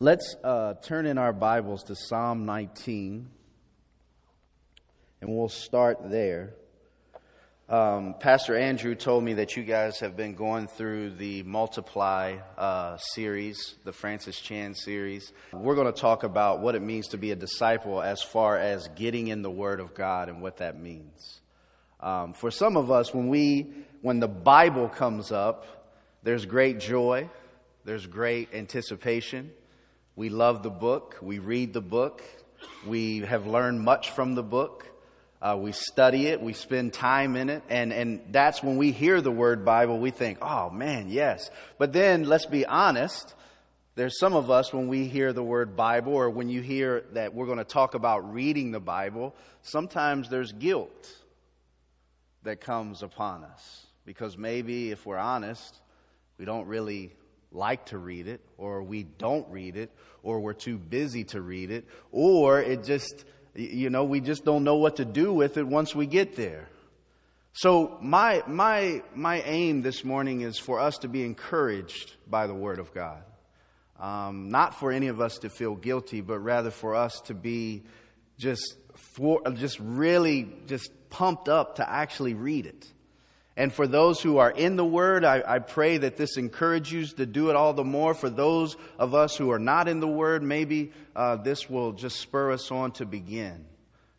Let's uh, turn in our Bibles to Psalm 19, and we'll start there. Um, Pastor Andrew told me that you guys have been going through the Multiply uh, series, the Francis Chan series. We're going to talk about what it means to be a disciple as far as getting in the Word of God and what that means. Um, for some of us, when we, when the Bible comes up, there's great joy, there's great anticipation. We love the book. We read the book. We have learned much from the book. Uh, we study it. We spend time in it. And, and that's when we hear the word Bible, we think, oh man, yes. But then let's be honest. There's some of us when we hear the word Bible or when you hear that we're going to talk about reading the Bible, sometimes there's guilt that comes upon us. Because maybe if we're honest, we don't really like to read it, or we don't read it, or we're too busy to read it, or it just, you know, we just don't know what to do with it once we get there. So my, my, my aim this morning is for us to be encouraged by the Word of God. Um, not for any of us to feel guilty, but rather for us to be just for, just really just pumped up to actually read it. And for those who are in the Word, I, I, pray that this encourages you to do it all the more. For those of us who are not in the Word, maybe uh, this will just spur us on to begin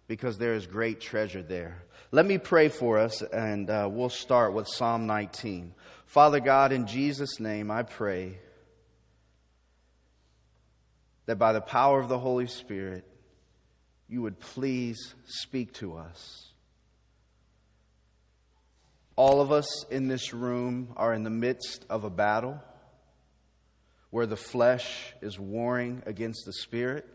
because there is great treasure there. Let me pray for us, and uh, we'll start with Psalm 19. Father God, in Jesus' name, I pray that by the power of the Holy Spirit, you would please speak to us. All of us in this room are in the midst of a battle where the flesh is warring against the spirit.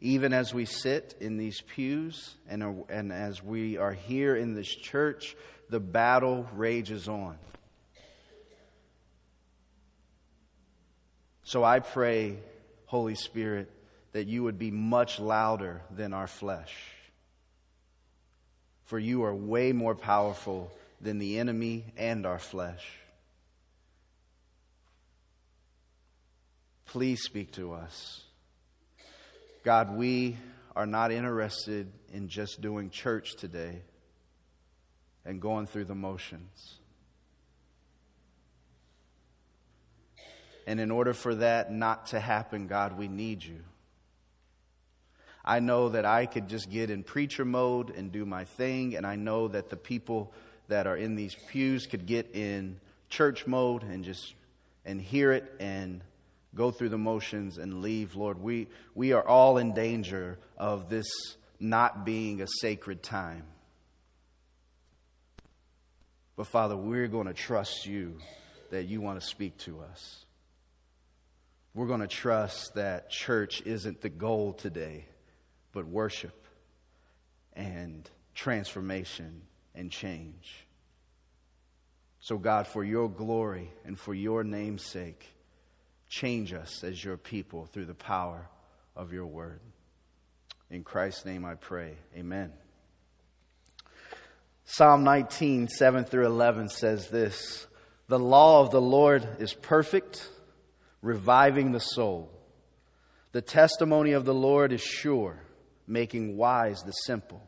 Even as we sit in these pews and, are, and as we are here in this church, the battle rages on. So I pray, Holy Spirit, that you would be much louder than our flesh. For you are way more powerful than the enemy and our flesh. Please speak to us. God, we are not interested in just doing church today and going through the motions. And in order for that not to happen, God, we need you. I know that I could just get in preacher mode and do my thing, and I know that the people that are in these pews could get in church mode and just and hear it and go through the motions and leave. Lord we we are all in danger of this not being a sacred time. But father we're going to trust you that you want to speak to us. We're going to trust that church isn't the goal today but worship and transformation and change. So, God, for your glory and for your name's sake, change us as your people through the power of your word. In Christ's name I pray. Amen. Psalm 19, 7 through 11 says this The law of the Lord is perfect, reviving the soul. The testimony of the Lord is sure, making wise the simple.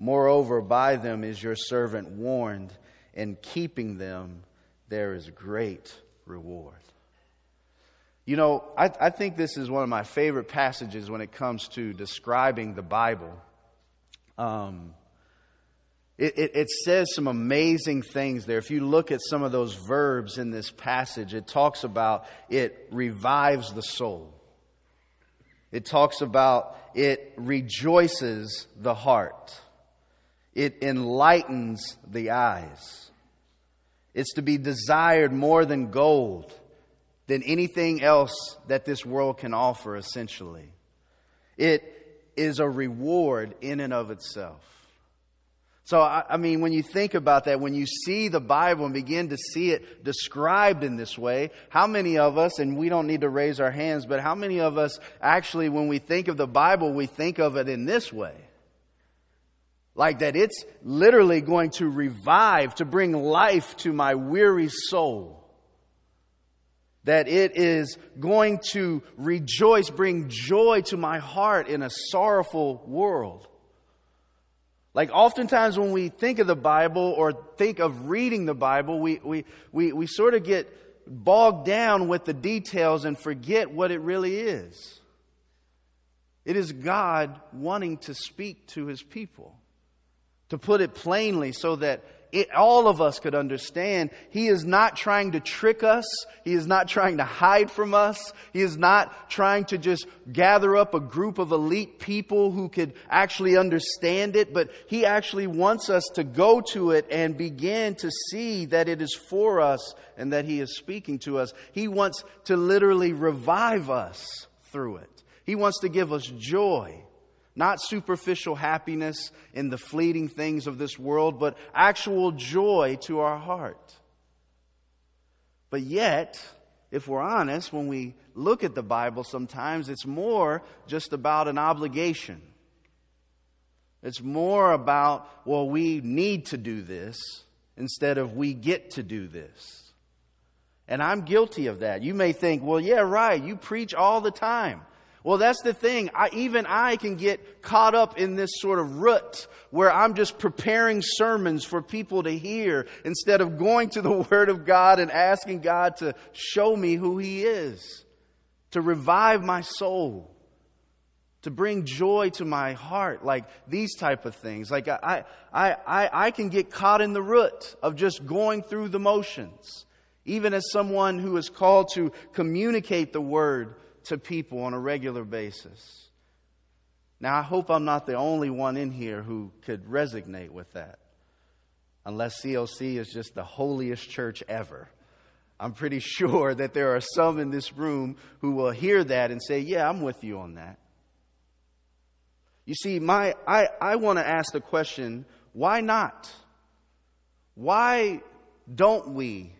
Moreover, by them is your servant warned, and keeping them there is great reward. You know, I, I, think this is one of my favorite passages when it comes to describing the Bible. Um, it, it, it says some amazing things there. If you look at some of those verbs in this passage, it talks about it revives the soul. It talks about it rejoices the heart. It enlightens the eyes. It's to be desired more than gold. than anything else that this world can offer, essentially. It is a reward in and of itself. So, I, mean, when you think about that, when you see the Bible and begin to see it described in this way, how many of us, and we don't need to raise our hands, but how many of us actually, when we think of the Bible, we think of it in this way? Like that it's literally going to revive, to bring life to my weary soul. That it is going to rejoice, bring joy to my heart in a sorrowful world. Like oftentimes when we think of the Bible or think of reading the Bible, we, we, we, we sort of get bogged down with the details and forget what it really is. It is God wanting to speak to his people. To put it plainly so that it, all of us could understand. He is not trying to trick us. He is not trying to hide from us. He is not trying to just gather up a group of elite people who could actually understand it, but He actually wants us to go to it and begin to see that it is for us and that He is speaking to us. He wants to literally revive us through it. He wants to give us joy. Not superficial happiness in the fleeting things of this world, but actual joy to our heart. But yet, if we're honest, when we look at the Bible, sometimes it's more just about an obligation. It's more about, well, we need to do this instead of we get to do this. And I'm guilty of that. You may think, well, yeah, right, you preach all the time. Well, that's the thing. I, even I can get caught up in this sort of rut where I'm just preparing sermons for people to hear instead of going to the Word of God and asking God to show me who He is, to revive my soul, to bring joy to my heart, like these type of things. Like I, I, I, I can get caught in the rut of just going through the motions, even as someone who is called to communicate the Word to people on a regular basis. Now, I hope I'm not the only one in here who could resonate with that, unless CLC is just the holiest church ever. I'm pretty sure that there are some in this room who will hear that and say, Yeah, I'm with you on that. You see, my, I, I want to ask the question why not? Why don't we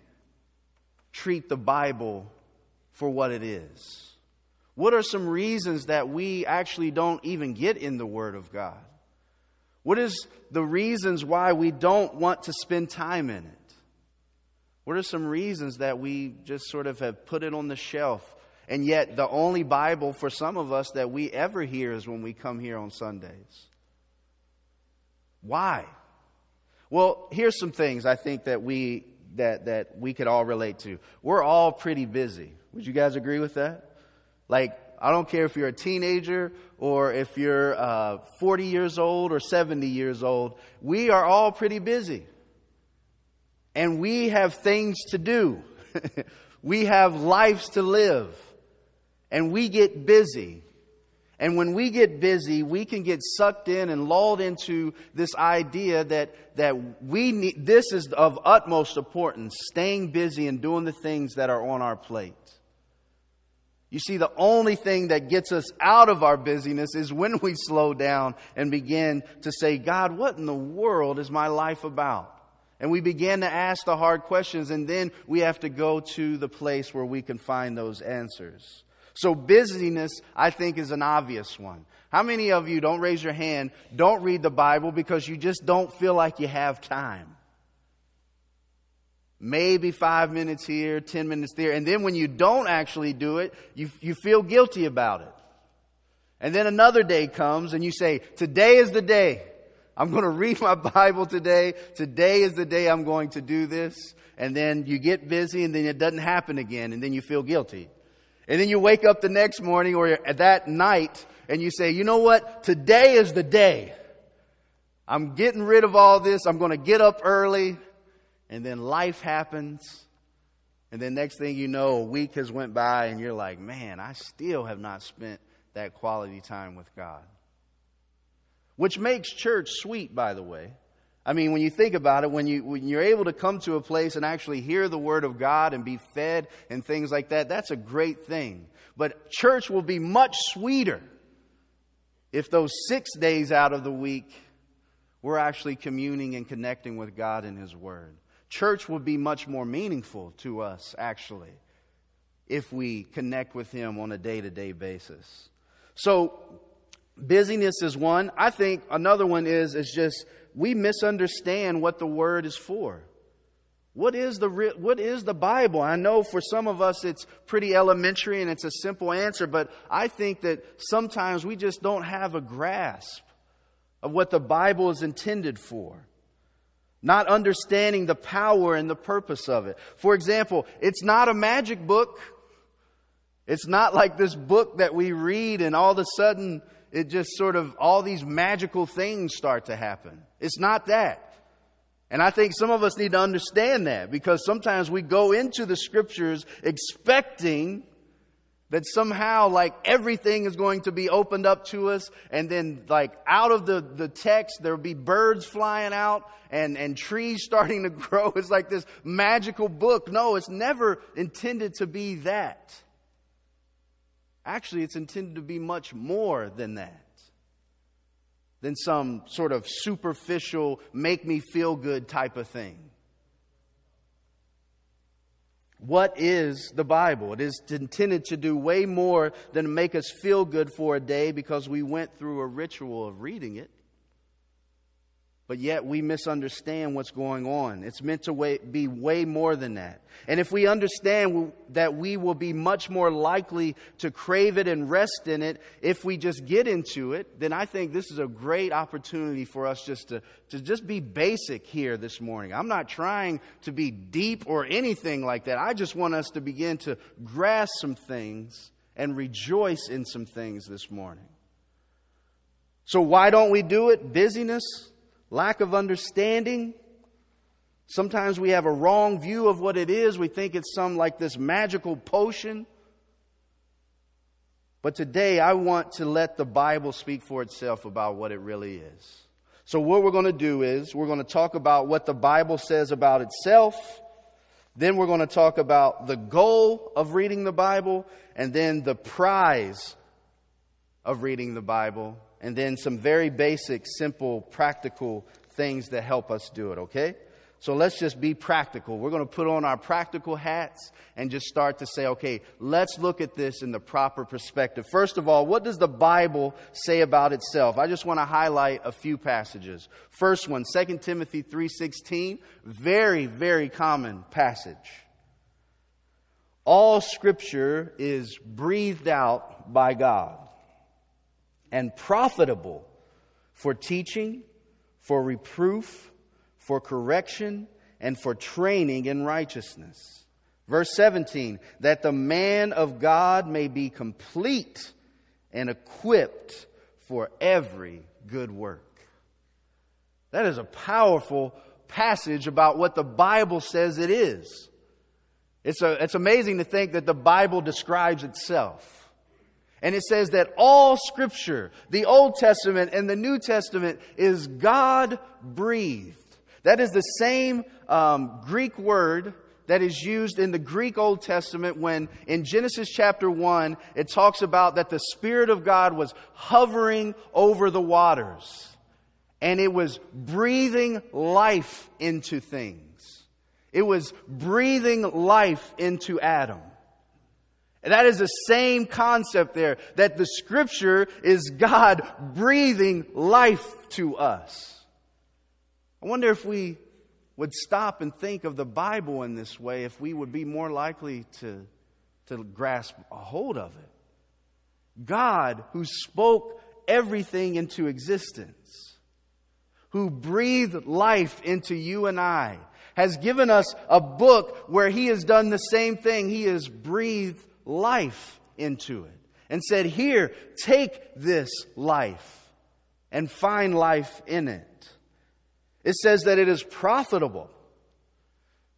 treat the Bible for what it is? What are some reasons that we actually don't even get in the Word of God? What is the reasons why we don't want to spend time in it? What are some reasons that we just sort of have put it on the shelf? And yet, the only Bible for some of us that we ever hear is when we come here on Sundays. Why? Well, here's some things I think that we that that we could all relate to. We're all pretty busy. Would you guys agree with that? Like, I don't care if you're a teenager or if you're uh, 40 years old or 70 years old. We are all pretty busy. And we have things to do. we have lives to live. And we get busy. And when we get busy, we can get sucked in and lulled into this idea that, that we need, this is of utmost importance, staying busy and doing the things that are on our plate. You see, the only thing that gets us out of our busyness is when we slow down and begin to say, God, what in the world is my life about? And we begin to ask the hard questions, and then we have to go to the place where we can find those answers. So, busyness, I think, is an obvious one. How many of you, don't raise your hand, don't read the Bible because you just don't feel like you have time? Maybe five minutes here, 10 minutes there. And then when you don't actually do it, you, you feel guilty about it. And then another day comes and you say, today is the day. I'm going to read my Bible today. Today is the day I'm going to do this. And then you get busy and then it doesn't happen again and then you feel guilty. And then you wake up the next morning or that night and you say, you know what? Today is the day. I'm getting rid of all this. I'm going to get up early and then life happens and then next thing you know a week has went by and you're like man i still have not spent that quality time with god which makes church sweet by the way I mean, when you think about it, when, you, when you're able to come to a place and actually hear the Word of God and be fed and things like that, that's a great thing. But church will be much sweeter if those six days out of the week we're actually communing and connecting with God and His Word. Church will be much more meaningful to us, actually, if we connect with Him on a day to day basis. So, busyness is one. I think another one is, is just we misunderstand what the Word is for. What is the what is the Bible? I know for some of us it's pretty elementary and it's a simple answer, but I think that sometimes we just don't have a grasp of what the Bible is intended for. Not understanding the power and the purpose of it. For example, it's not a magic book. It's not like this book that we read and all of a sudden it just sort of all these magical things start to happen. It's not that. And I think some of us need to understand that because sometimes we go into the scriptures expecting that somehow like everything is going to be opened up to us and then like out of the, the text there'll be birds flying out and, and trees starting to grow. It's like this magical book. No, it's never intended to be that. Actually, it's intended to be much more than that than some sort of superficial, make me feel good type of thing. What is the Bible? It is intended to do way more than make us feel good for a day because we went through a ritual of reading it but yet we misunderstand what's going on. It's meant to be way more than that. And if we understand that we will be much more likely to crave it and rest in it if we just get into it, then I think this is a great opportunity for us just to, to just be basic here this morning. I'm not trying to be deep or anything like that. I just want us to begin to grasp some things and rejoice in some things this morning. So why don't we do it? Busyness? Lack of understanding. Sometimes we have a wrong view of what it is. We think it's some like this magical potion. But today I want to let the Bible speak for itself about what it really is. So what we're going to do is we're going to talk about what the Bible says about itself. Then we're going to talk about the goal of reading the Bible and then the prize of reading the Bible and then some very basic, simple, practical things that help us do it, okay? So let's just be practical. We're going to put on our practical hats and just start to say, okay, let's look at this in the proper perspective. First of all, what does the Bible say about itself? I just want to highlight a few passages. First one, 2 Timothy 3:16, very very common passage. All scripture is breathed out by God and profitable for teaching, for reproof, for correction, and for training in righteousness. Verse 17, that the man of God may be complete and equipped for every good work. That is a powerful passage about what the Bible says it is. It's, a, it's amazing to think that the Bible describes itself. And it says that all scripture, the Old Testament and the New Testament, is God breathed. That is the same um, Greek word that is used in the Greek Old Testament when in Genesis chapter 1 it talks about that the Spirit of God was hovering over the waters and it was breathing life into things. It was breathing life into Adam. And that is the same concept there, that the scripture is God breathing life to us. I wonder if we would stop and think of the Bible in this way, if we would be more likely to, to grasp a hold of it. God, who spoke everything into existence, who breathed life into you and I, has given us a book where He has done the same thing. He has breathed life into it and said, Here, take this life and find life in it. It says that it is profitable.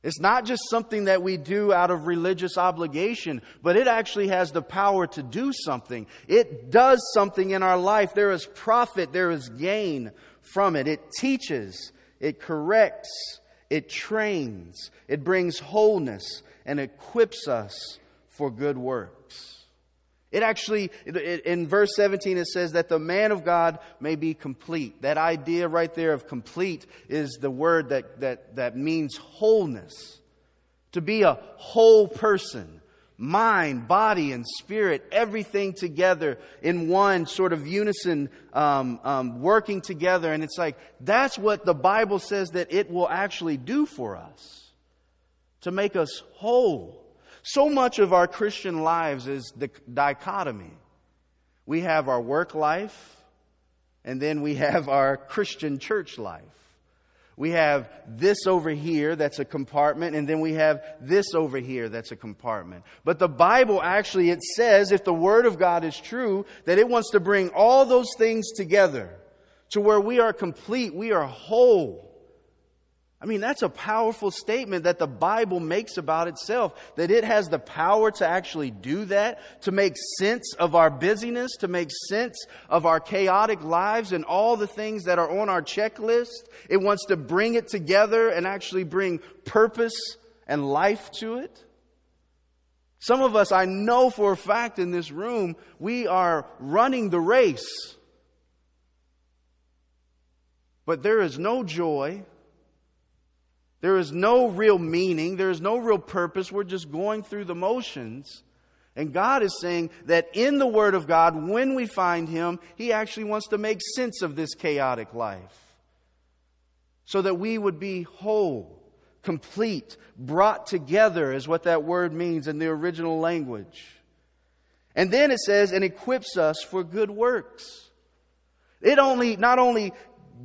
It's not just something that we do out of religious obligation, but it actually has the power to do something. It does something in our life. There is profit, there is gain from it. It teaches, it corrects, it trains, it brings wholeness, and equips us for good works. It actually, in verse 17, it says that the man of God may be complete. That idea right there of complete is the word that, that, that means wholeness. To be a whole person. Mind, body, and spirit, everything together in one sort of unison, um, um, working together. And it's like, that's what the Bible says that it will actually do for us. To make us whole. So much of our Christian lives is the dichotomy. We have our work life, and then we have our Christian church life. We have this over here that's a compartment, and then we have this over here that's a compartment. But the Bible actually, it says, if the Word of God is true, that it wants to bring all those things together to where we are complete, we are whole. I mean, that's a powerful statement that the Bible makes about itself, that it has the power to actually do that, to make sense of our busyness, to make sense of our chaotic lives and all the things that are on our checklist. It wants to bring it together and actually bring purpose and life to it. Some of us, I know for a fact in this room, we are running the race. But there is no joy there is no real meaning. There is no real purpose. We're just going through the motions. And God is saying that in the Word of God, when we find Him, He actually wants to make sense of this chaotic life. So that we would be whole, complete, brought together, is what that word means in the original language. And then it says, and equips us for good works. It only, not only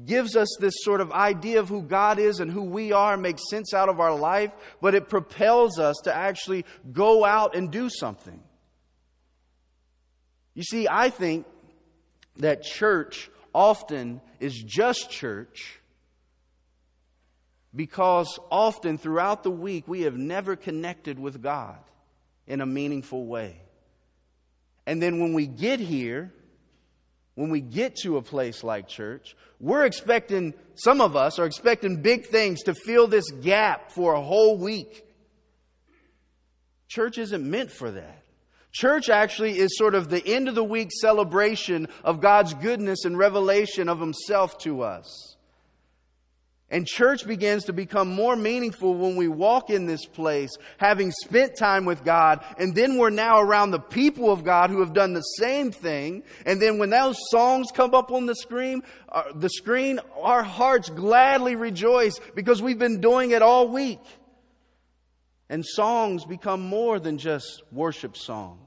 gives us this sort of idea of who God is and who we are, makes sense out of our life, but it propels us to actually go out and do something. You see, I think that church often is just church because often throughout the week we have never connected with God in a meaningful way. And then when we get here, when we get to a place like church, we're expecting, some of us are expecting big things to fill this gap for a whole week. Church isn't meant for that. Church actually is sort of the end of the week celebration of God's goodness and revelation of Himself to us. And church begins to become more meaningful when we walk in this place, having spent time with God, and then we're now around the people of God who have done the same thing. And then when those songs come up on the screen, uh, the screen, our hearts gladly rejoice because we've been doing it all week. And songs become more than just worship songs.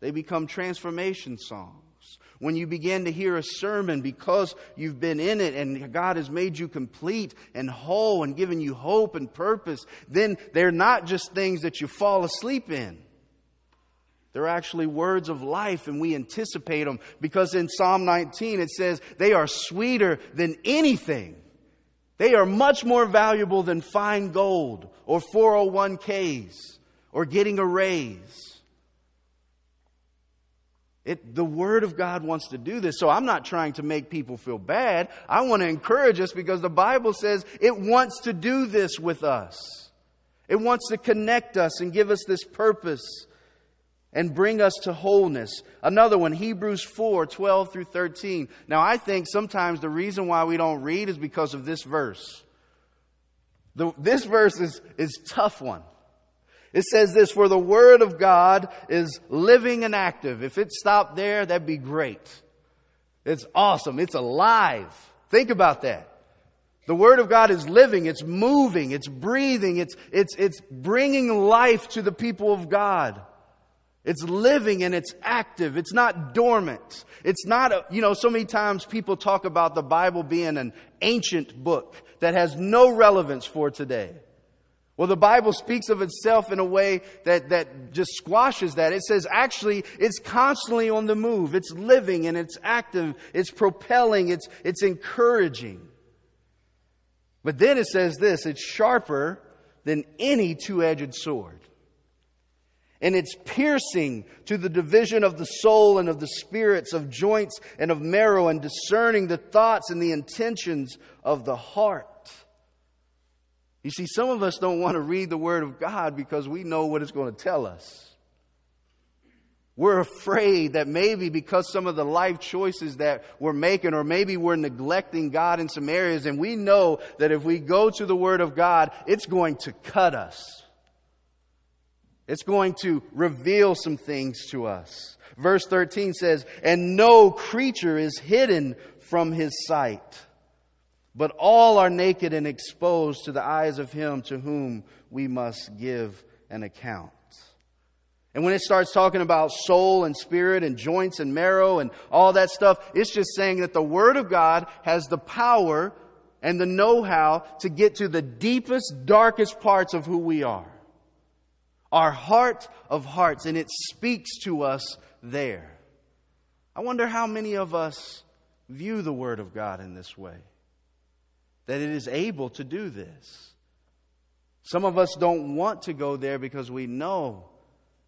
They become transformation songs. When you begin to hear a sermon because you've been in it and God has made you complete and whole and given you hope and purpose, then they're not just things that you fall asleep in. They're actually words of life and we anticipate them because in Psalm 19 it says they are sweeter than anything. They are much more valuable than fine gold or 401ks or getting a raise. It, the Word of God wants to do this. So I'm not trying to make people feel bad. I want to encourage us because the Bible says it wants to do this with us. It wants to connect us and give us this purpose and bring us to wholeness. Another one, Hebrews 4 12 through 13. Now, I think sometimes the reason why we don't read is because of this verse. The, this verse is, is tough one. It says this, for the Word of God is living and active. If it stopped there, that'd be great. It's awesome. It's alive. Think about that. The Word of God is living, it's moving, it's breathing, it's, it's, it's bringing life to the people of God. It's living and it's active. It's not dormant. It's not, you know, so many times people talk about the Bible being an ancient book that has no relevance for today. Well, the Bible speaks of itself in a way that, that just squashes that. It says actually it's constantly on the move. It's living and it's active. It's propelling. It's, it's encouraging. But then it says this, it's sharper than any two-edged sword. and it's piercing to the division of the soul and of the spirits, of joints and of marrow, and discerning the thoughts and the intentions of the heart. You see, some of us don't want to read the Word of God because we know what it's going to tell us. We're afraid that maybe because some of the life choices that we're making, or maybe we're neglecting God in some areas, and we know that if we go to the Word of God, it's going to cut us. It's going to reveal some things to us. Verse 13 says, And no creature is hidden from his sight, but all are naked and exposed to the eyes of him to whom we must give an account. And when it starts talking about soul and spirit and joints and marrow and all that stuff, it's just saying that the Word of God has the power and the know-how to get to the deepest, darkest parts of who we are our heart of hearts, and it speaks to us there. I wonder how many of us view the Word of God in this way, that it is able to do this. Some of us don't want to go there because we know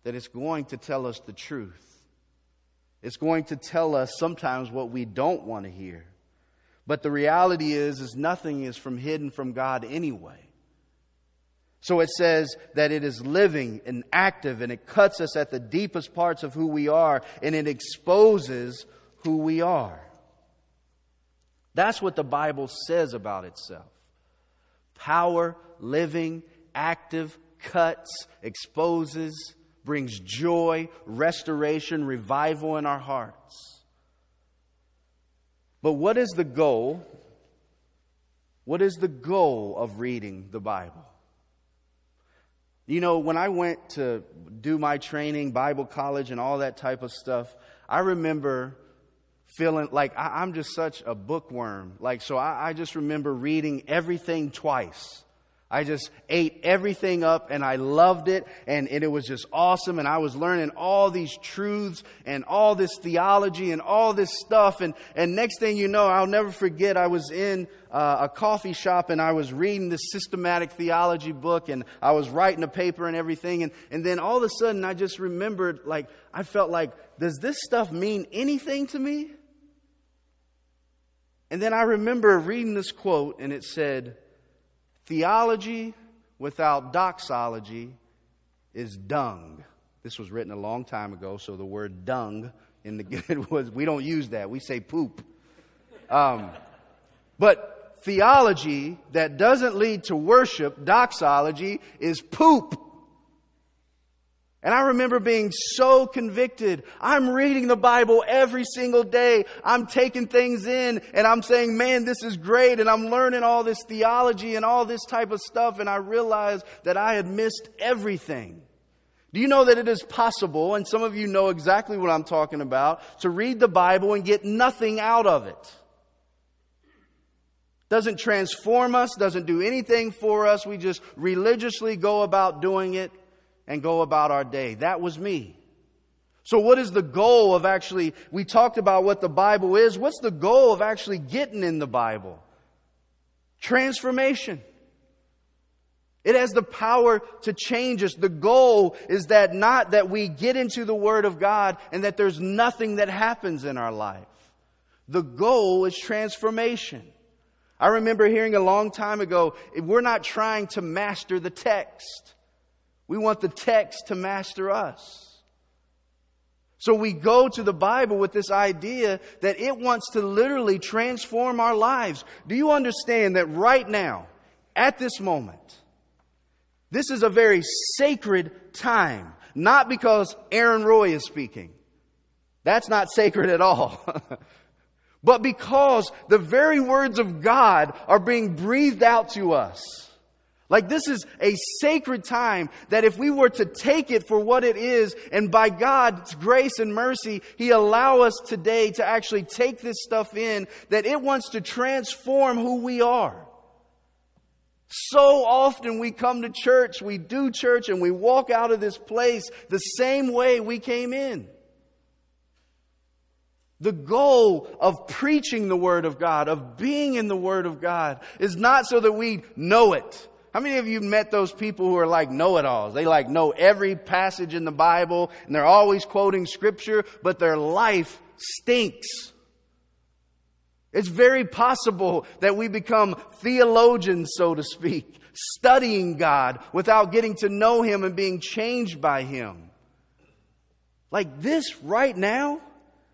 that it's going to tell us the truth. It's going to tell us sometimes what we don't want to hear. But the reality is is nothing is from hidden from God anyway. So it says that it is living and active and it cuts us at the deepest parts of who we are and it exposes who we are. That's what the Bible says about itself. Power, living, active, cuts, exposes, brings joy, restoration, revival in our hearts. But what is the goal? What is the goal of reading the Bible? You know, when I went to do my training, Bible college, and all that type of stuff, I remember feeling like I, am just such a bookworm. Like, so I, I just remember reading everything twice. I just ate everything up and I loved it and, and, it was just awesome and I was learning all these truths and all this theology and all this stuff and, and next thing you know, I'll never forget I was in uh, a coffee shop and I was reading this systematic theology book and I was writing a paper and everything and, and then all of a sudden I just remembered like, I felt like, does this stuff mean anything to me? And then I remember reading this quote and it said, Theology without doxology is dung. This was written a long time ago, so the word dung in the good was, we don't use that. We say poop. Um, but theology that doesn't lead to worship, doxology, is poop. And I remember being so convicted. I'm reading the Bible every single day. I'm taking things in and I'm saying, man, this is great. And I'm learning all this theology and all this type of stuff. And I realized that I had missed everything. Do you know that it is possible, and some of you know exactly what I'm talking about, to read the Bible and get nothing out of it? Doesn't transform us, doesn't do anything for us. We just religiously go about doing it and go about our day. That was me. So what is the goal of actually, we talked about what the Bible is. What's the goal of actually getting in the Bible? Transformation. It has the power to change us. The goal is that not that we get into the Word of God and that there's nothing that happens in our life. The goal is transformation. I remember hearing a long time ago, we're not trying to master the text. We want the text to master us. So we go to the Bible with this idea that it wants to literally transform our lives. Do you understand that right now, at this moment, this is a very sacred time. Not because Aaron Roy is speaking. That's not sacred at all. but because the very words of God are being breathed out to us. Like this is a sacred time that if we were to take it for what it is, and by God's grace and mercy, He allow us today to actually take this stuff in, that it wants to transform who we are. So often we come to church, we do church, and we walk out of this place the same way we came in. The goal of preaching the Word of God, of being in the Word of God, is not so that we know it How many of you met those people who are like know-it-alls? They like know every passage in the Bible and they're always quoting scripture, but their life stinks. It's very possible that we become theologians, so to speak, studying God without getting to know Him and being changed by Him. Like this right now,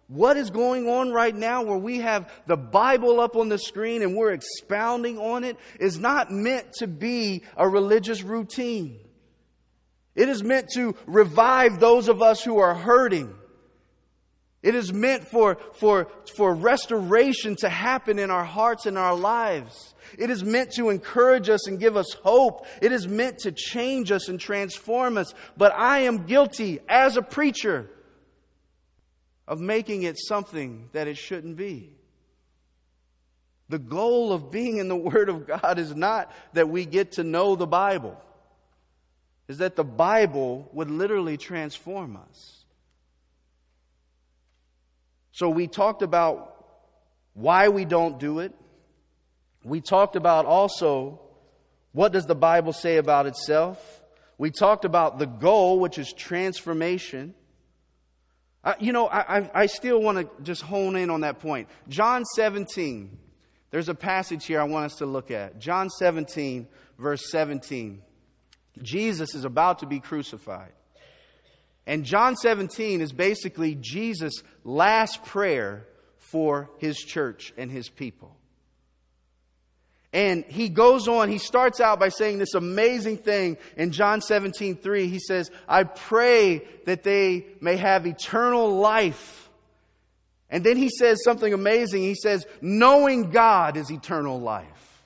what is going on right now where we have the Bible up on the screen and we're expounding on it is not meant to be a religious routine. It is meant to revive those of us who are hurting. It is meant for, for, for restoration to happen in our hearts and our lives. It is meant to encourage us and give us hope. It is meant to change us and transform us. But I am guilty as a preacher of making it something that it shouldn't be. The goal of being in the Word of God is not that we get to know the Bible, is that the Bible would literally transform us. So we talked about why we don't do it. We talked about also what does the Bible say about itself. We talked about the goal, which is transformation. Uh, you know, I, I still want to just hone in on that point. John 17, there's a passage here I want us to look at. John 17, verse 17. Jesus is about to be crucified. And John 17 is basically Jesus' last prayer for his church and his people. And he goes on, he starts out by saying this amazing thing in John 17, 3. He says, I pray that they may have eternal life. And then he says something amazing. He says, knowing God is eternal life.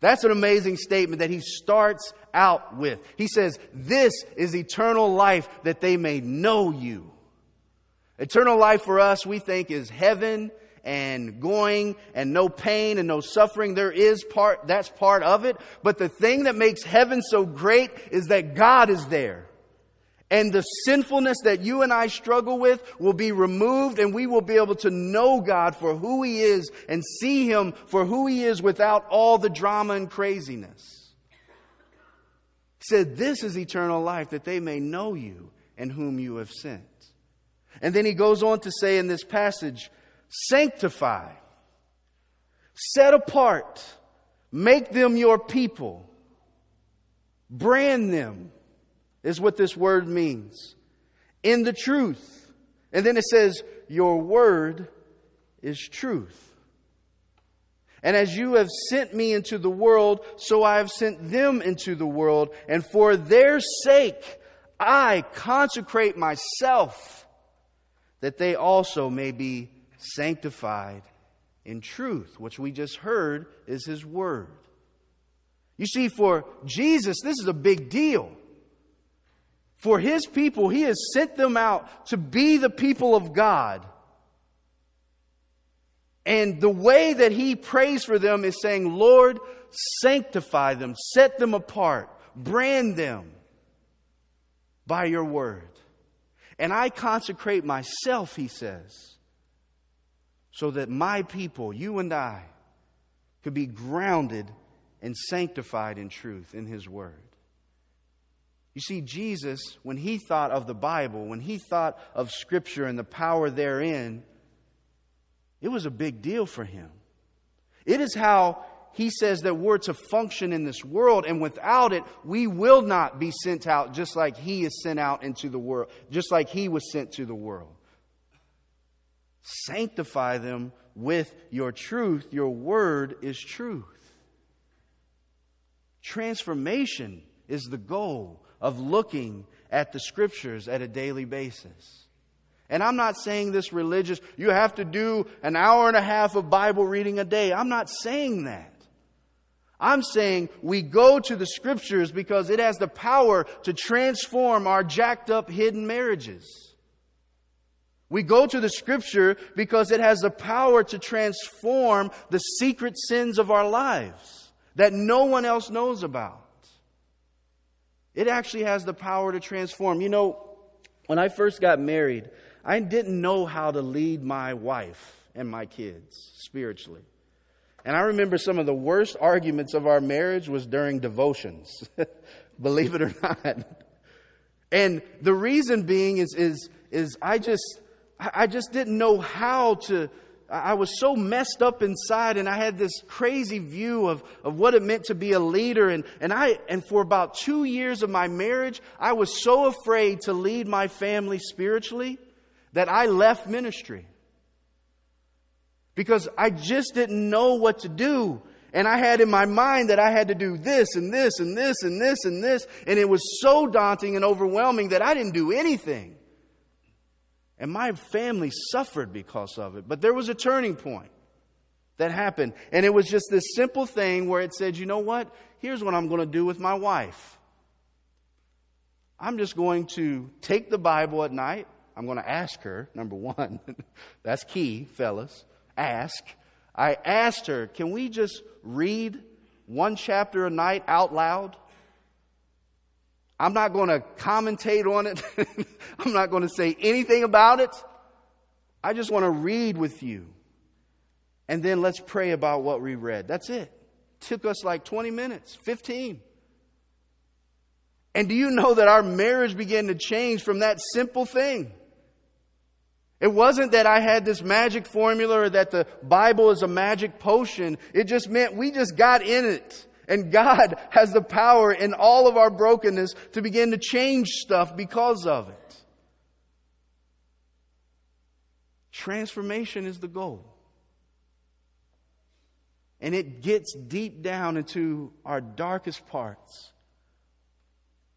That's an amazing statement that he starts out with. He says, This is eternal life that they may know you. Eternal life for us, we think, is heaven and going and no pain and no suffering. There is part, that's part of it. But the thing that makes heaven so great is that God is there. And the sinfulness that you and I struggle with will be removed and we will be able to know God for who He is and see Him for who He is without all the drama and craziness. He said, This is eternal life that they may know you and whom you have sent. And then he goes on to say in this passage, sanctify, set apart, make them your people, brand them, is what this word means. In the truth. And then it says, Your word is truth. And as you have sent me into the world, so I have sent them into the world. And for their sake, I consecrate myself that they also may be sanctified in truth, which we just heard is His Word. You see, for Jesus, this is a big deal. For His people, He has sent them out to be the people of God. And the way that He prays for them is saying, Lord, sanctify them, set them apart, brand them by your word. And I consecrate myself, he says, so that my people, you and I, could be grounded and sanctified in truth in His Word. You see, Jesus, when He thought of the Bible, when He thought of Scripture and the power therein, it was a big deal for Him. It is how He says that we're to function in this world, and without it, we will not be sent out just like He is sent out into the world, just like He was sent to the world. Sanctify them with your truth. Your word is truth. Transformation is the goal of looking at the scriptures at a daily basis. And I'm not saying this religious, you have to do an hour and a half of Bible reading a day. I'm not saying that. I'm saying we go to the scriptures because it has the power to transform our jacked up hidden marriages. We go to the scripture because it has the power to transform the secret sins of our lives that no one else knows about. It actually has the power to transform. You know, when I first got married, I didn't know how to lead my wife and my kids spiritually. And I remember some of the worst arguments of our marriage was during devotions. Believe it or not. And the reason being is, is, is I just, I just didn't know how to, I was so messed up inside and I had this crazy view of, of what it meant to be a leader. And, and I, and for about two years of my marriage, I was so afraid to lead my family spiritually that I left ministry. Because I just didn't know what to do. And I had in my mind that I had to do this and this and this and this and this. And it was so daunting and overwhelming that I didn't do anything. And my family suffered because of it. But there was a turning point that happened. And it was just this simple thing where it said, you know what? Here's what I'm going to do with my wife. I'm just going to take the Bible at night. I'm going to ask her, number one. That's key, fellas. Ask. I asked her, can we just read one chapter a night out loud? I'm not going to commentate on it. I'm not going to say anything about it. I just want to read with you. And then let's pray about what we read. That's it. Took us like 20 minutes, 15. And do you know that our marriage began to change from that simple thing? It wasn't that I had this magic formula or that the Bible is a magic potion. It just meant we just got in it. And God has the power in all of our brokenness to begin to change stuff because of it. Transformation is the goal. And it gets deep down into our darkest parts.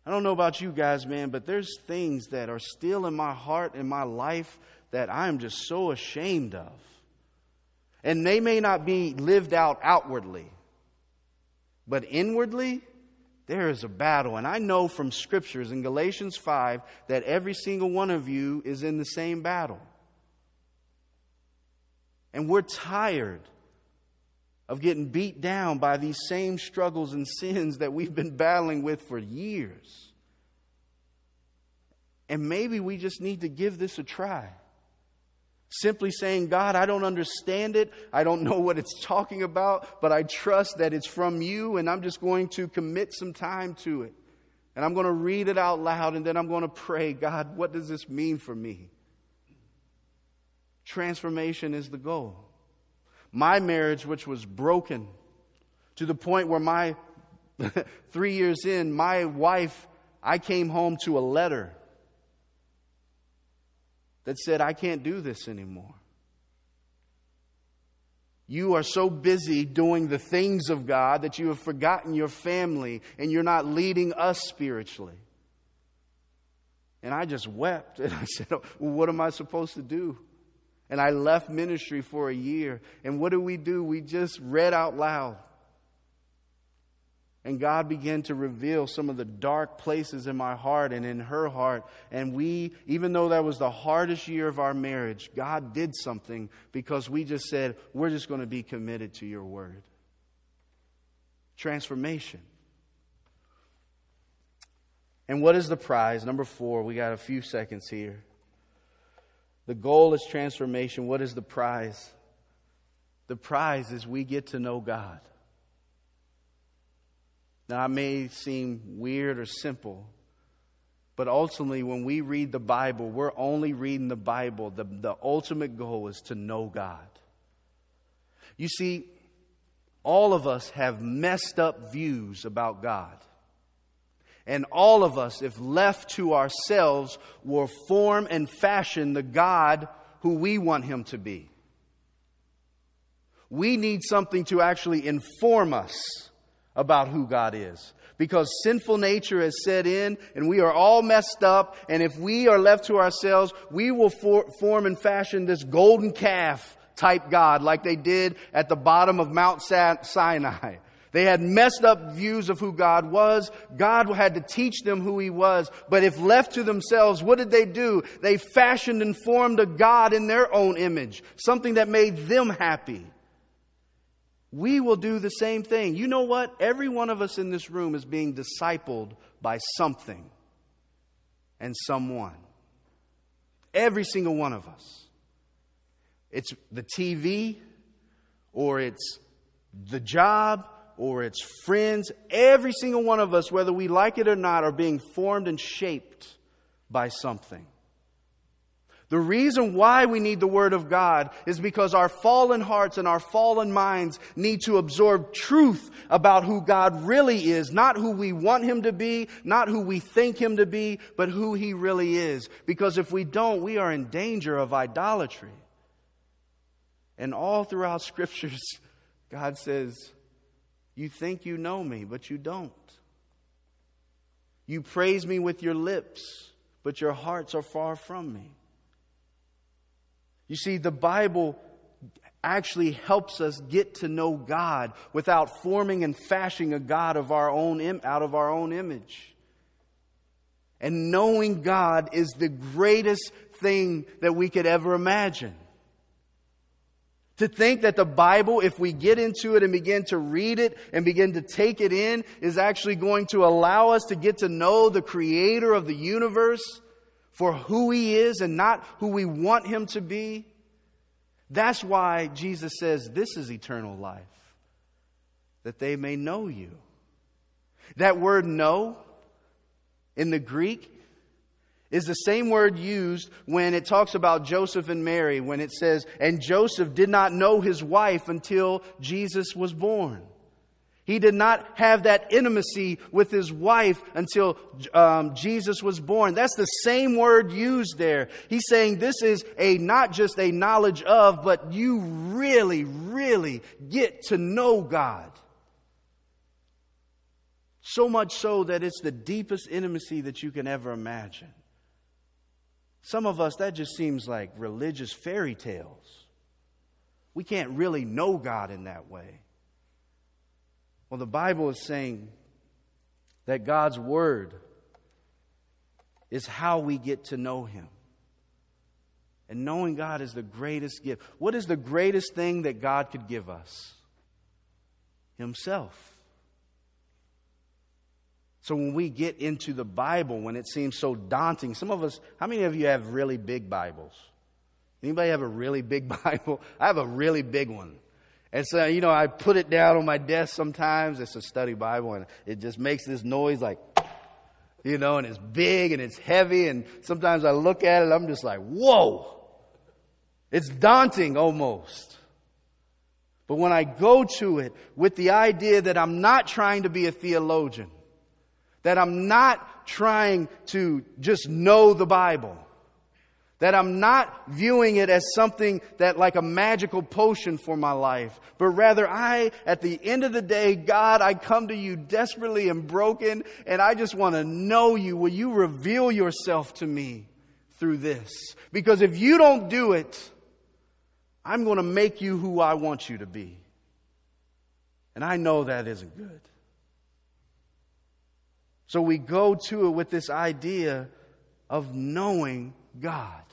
I don't know about you guys, man, but there's things that are still in my heart, in my life, that I am just so ashamed of. And they may not be lived out outwardly. But inwardly, there is a battle. And I know from scriptures in Galatians 5 that every single one of you is in the same battle. And we're tired of getting beat down by these same struggles and sins that we've been battling with for years. And maybe we just need to give this a try. Simply saying, God, I don't understand it. I don't know what it's talking about, but I trust that it's from you, and I'm just going to commit some time to it. And I'm going to read it out loud, and then I'm going to pray, God, what does this mean for me? Transformation is the goal. My marriage, which was broken to the point where my three years in, my wife, I came home to a letter that said, I can't do this anymore. You are so busy doing the things of God that you have forgotten your family and you're not leading us spiritually. And I just wept and I said, oh, Well, what am I supposed to do? And I left ministry for a year. And what do we do? We just read out loud. And God began to reveal some of the dark places in my heart and in her heart. And we, even though that was the hardest year of our marriage, God did something because we just said, we're just going to be committed to your word. Transformation. And what is the prize? Number four, we got a few seconds here. The goal is transformation. What is the prize? The prize is we get to know God. Now, it may seem weird or simple, but ultimately, when we read the Bible, we're only reading the Bible. The, the ultimate goal is to know God. You see, all of us have messed up views about God. And all of us, if left to ourselves, will form and fashion the God who we want Him to be. We need something to actually inform us about who God is. Because sinful nature has set in and we are all messed up. And if we are left to ourselves, we will for, form and fashion this golden calf type God like they did at the bottom of Mount Sinai. They had messed up views of who God was. God had to teach them who He was. But if left to themselves, what did they do? They fashioned and formed a God in their own image. Something that made them happy we will do the same thing. You know what? Every one of us in this room is being discipled by something and someone. Every single one of us. It's the TV, or it's the job or it's friends. Every single one of us, whether we like it or not, are being formed and shaped by something. The reason why we need the Word of God is because our fallen hearts and our fallen minds need to absorb truth about who God really is. Not who we want Him to be, not who we think Him to be, but who He really is. Because if we don't, we are in danger of idolatry. And all throughout Scriptures, God says, You think you know me, but you don't. You praise me with your lips, but your hearts are far from me. You see, the Bible actually helps us get to know God without forming and fashioning a God of our own out of our own image. And knowing God is the greatest thing that we could ever imagine. To think that the Bible, if we get into it and begin to read it and begin to take it in, is actually going to allow us to get to know the creator of the universe for who he is and not who we want him to be. That's why Jesus says, This is eternal life, that they may know you. That word know in the Greek is the same word used when it talks about Joseph and Mary, when it says, And Joseph did not know his wife until Jesus was born. He did not have that intimacy with his wife until um, Jesus was born. That's the same word used there. He's saying this is a not just a knowledge of, but you really, really get to know God. So much so that it's the deepest intimacy that you can ever imagine. Some of us, that just seems like religious fairy tales. We can't really know God in that way. Well, the Bible is saying that God's Word is how we get to know Him. And knowing God is the greatest gift. What is the greatest thing that God could give us? Himself. So when we get into the Bible, when it seems so daunting, some of us, how many of you have really big Bibles? Anybody have a really big Bible? I have a really big one. And so, you know, I put it down on my desk sometimes. It's a study Bible and it just makes this noise like, you know, and it's big and it's heavy. And sometimes I look at it, I'm just like, whoa. It's daunting almost. But when I go to it with the idea that I'm not trying to be a theologian, that I'm not trying to just know the Bible, that I'm not viewing it as something that like a magical potion for my life, but rather I, at the end of the day, God, I come to you desperately and broken, and I just want to know you. Will you reveal yourself to me through this? Because if you don't do it, I'm going to make you who I want you to be. And I know that isn't good. So we go to it with this idea of knowing God.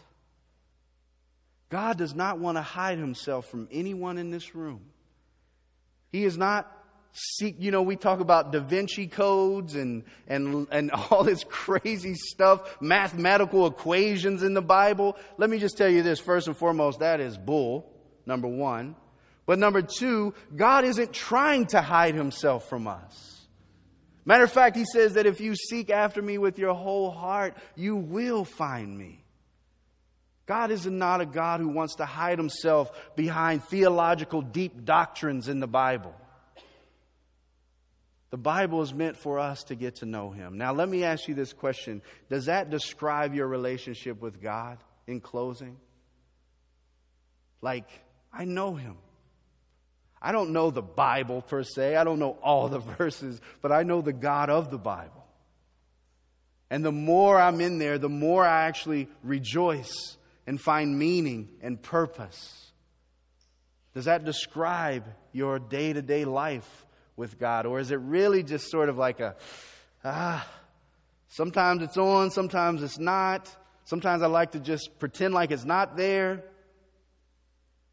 God does not want to hide himself from anyone in this room. He is not seek, you know, we talk about Da Vinci codes and, and, and all this crazy stuff, mathematical equations in the Bible. Let me just tell you this first and foremost, that is bull, number one. But number two, God isn't trying to hide himself from us. Matter of fact, he says that if you seek after me with your whole heart, you will find me. God is not a God who wants to hide himself behind theological deep doctrines in the Bible. The Bible is meant for us to get to know him. Now, let me ask you this question Does that describe your relationship with God in closing? Like, I know him. I don't know the Bible per se, I don't know all the verses, but I know the God of the Bible. And the more I'm in there, the more I actually rejoice and find meaning and purpose? Does that describe your day to day life with God? Or is it really just sort of like a, ah, sometimes it's on, sometimes it's not. Sometimes I like to just pretend like it's not there.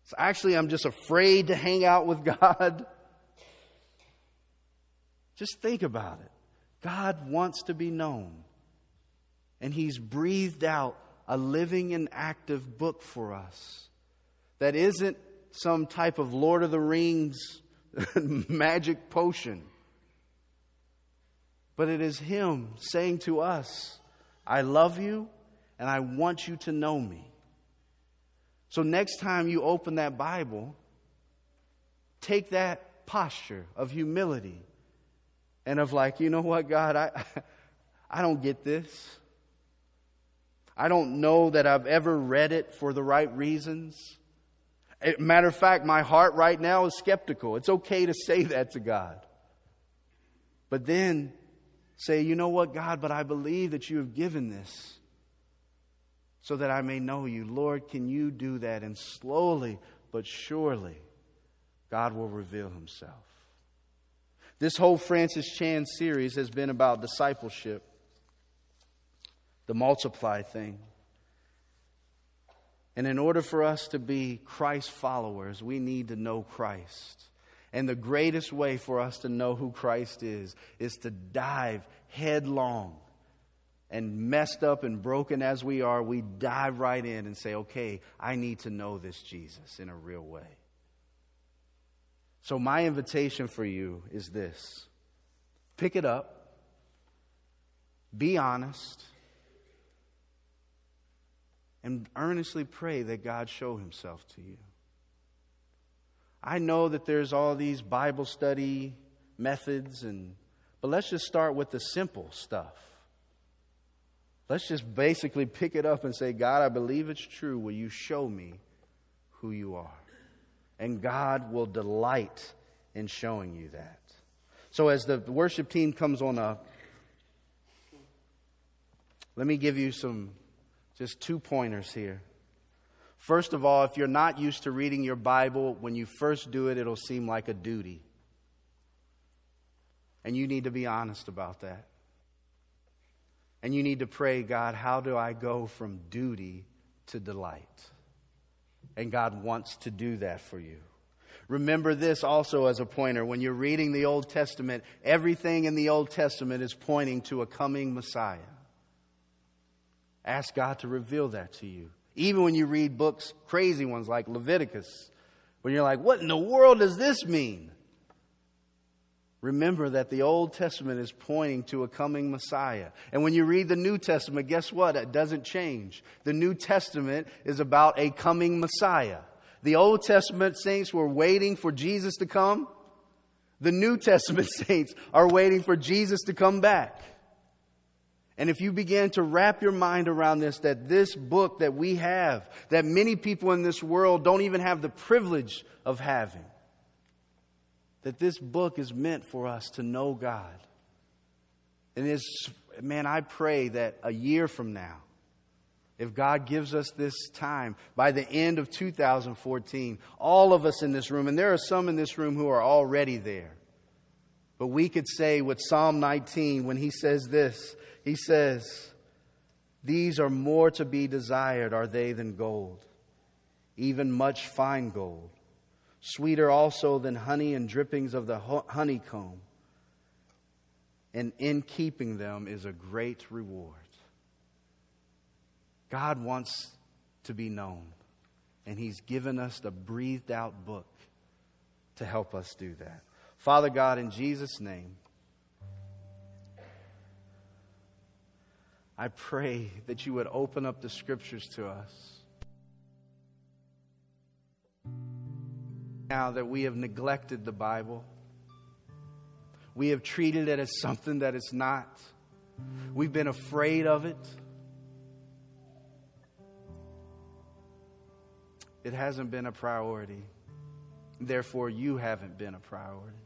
So actually, I'm just afraid to hang out with God. Just think about it. God wants to be known. And He's breathed out a living and active book for us that isn't some type of Lord of the Rings magic potion. But it is Him saying to us, I love you and I want you to know me. So next time you open that Bible, take that posture of humility and of like, you know what, God, I, I don't get this. I don't know that I've ever read it for the right reasons. Matter of fact, my heart right now is skeptical. It's okay to say that to God. But then say, you know what, God, but I believe that you have given this so that I may know you. Lord, can you do that? And slowly but surely, God will reveal himself. This whole Francis Chan series has been about discipleship, the multiply thing. And in order for us to be Christ followers, we need to know Christ. And the greatest way for us to know who Christ is is to dive headlong and messed up and broken as we are, we dive right in and say, okay, I need to know this Jesus in a real way. So, my invitation for you is this pick it up, be honest, and earnestly pray that God show himself to you. I know that there's all these Bible study methods and but let's just start with the simple stuff. Let's just basically pick it up and say, God, I believe it's true. Will you show me who you are? and God will delight in showing you that. So, as the worship team comes on up, let me give you some just two pointers here. First of all, if you're not used to reading your Bible, when you first do it, it'll seem like a duty. And you need to be honest about that. And you need to pray, God, how do I go from duty to delight? And God wants to do that for you. Remember this also as a pointer. When you're reading the Old Testament, everything in the Old Testament is pointing to a coming Messiah. Ask God to reveal that to you. Even when you read books, crazy ones like Leviticus, when you're like, what in the world does this mean? remember that the Old Testament is pointing to a coming Messiah. And when you read the New Testament, guess what? It doesn't change. The New Testament is about a coming Messiah. The Old Testament saints were waiting for Jesus to come. The New Testament saints are waiting for Jesus to come back. And if you begin to wrap your mind around this, that this book that we have, that many people in this world don't even have the privilege of having, that this book is meant for us to know God. And it's, man, I pray that a year from now, if God gives us this time, by the end of 2014, all of us in this room, and there are some in this room who are already there, but we could say with Psalm 19, when he says this, he says, These are more to be desired, are they, than gold, even much fine gold sweeter also than honey and drippings of the honeycomb. And in keeping them is a great reward. God wants to be known, and He's given us the breathed out book to help us do that. Father God, in Jesus' name, I pray that you would open up the scriptures to us. now that we have neglected the Bible. We have treated it as something that it's not. We've been afraid of it. It hasn't been a priority. Therefore, you haven't been a priority.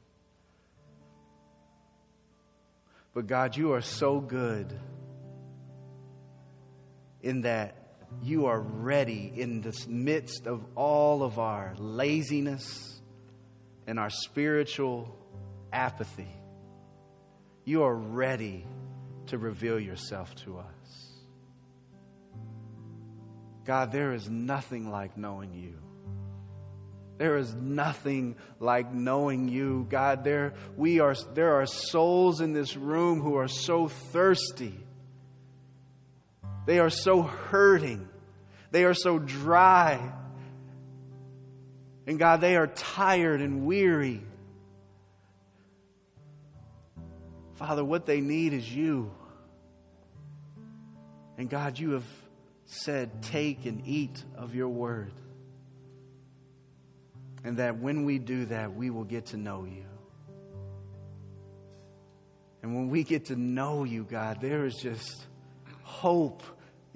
But God, you are so good in that you are ready in the midst of all of our laziness and our spiritual apathy. You are ready to reveal yourself to us. God, there is nothing like knowing you. There is nothing like knowing you. God, there, we are, there are souls in this room who are so thirsty they are so hurting. They are so dry. And God, they are tired and weary Father, what they need is you. And God, you have said, Take and eat of your word. And that when we do that, we will get to know you. And when we get to know you, God, there is just hope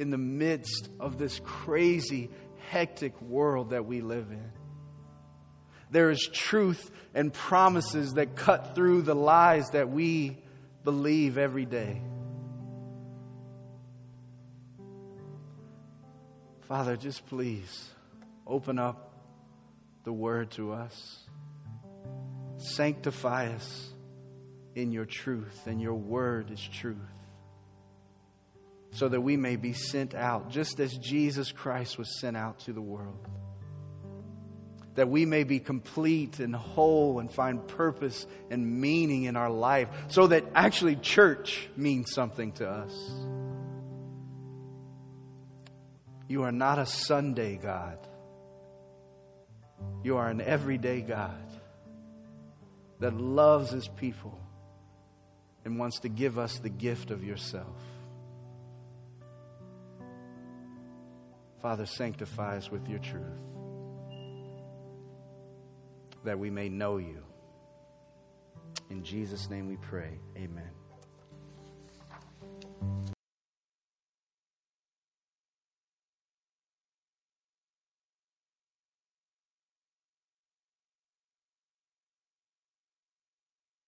in the midst of this crazy, hectic world that we live in. There is truth and promises that cut through the lies that we believe every day. Father, just please open up the word to us. Sanctify us in your truth, and your word is truth. So that we may be sent out, just as Jesus Christ was sent out to the world. That we may be complete and whole and find purpose and meaning in our life. So that actually church means something to us. You are not a Sunday God. You are an everyday God that loves his people and wants to give us the gift of yourself. Father, sanctify us with your truth that we may know you. In Jesus' name we pray. Amen.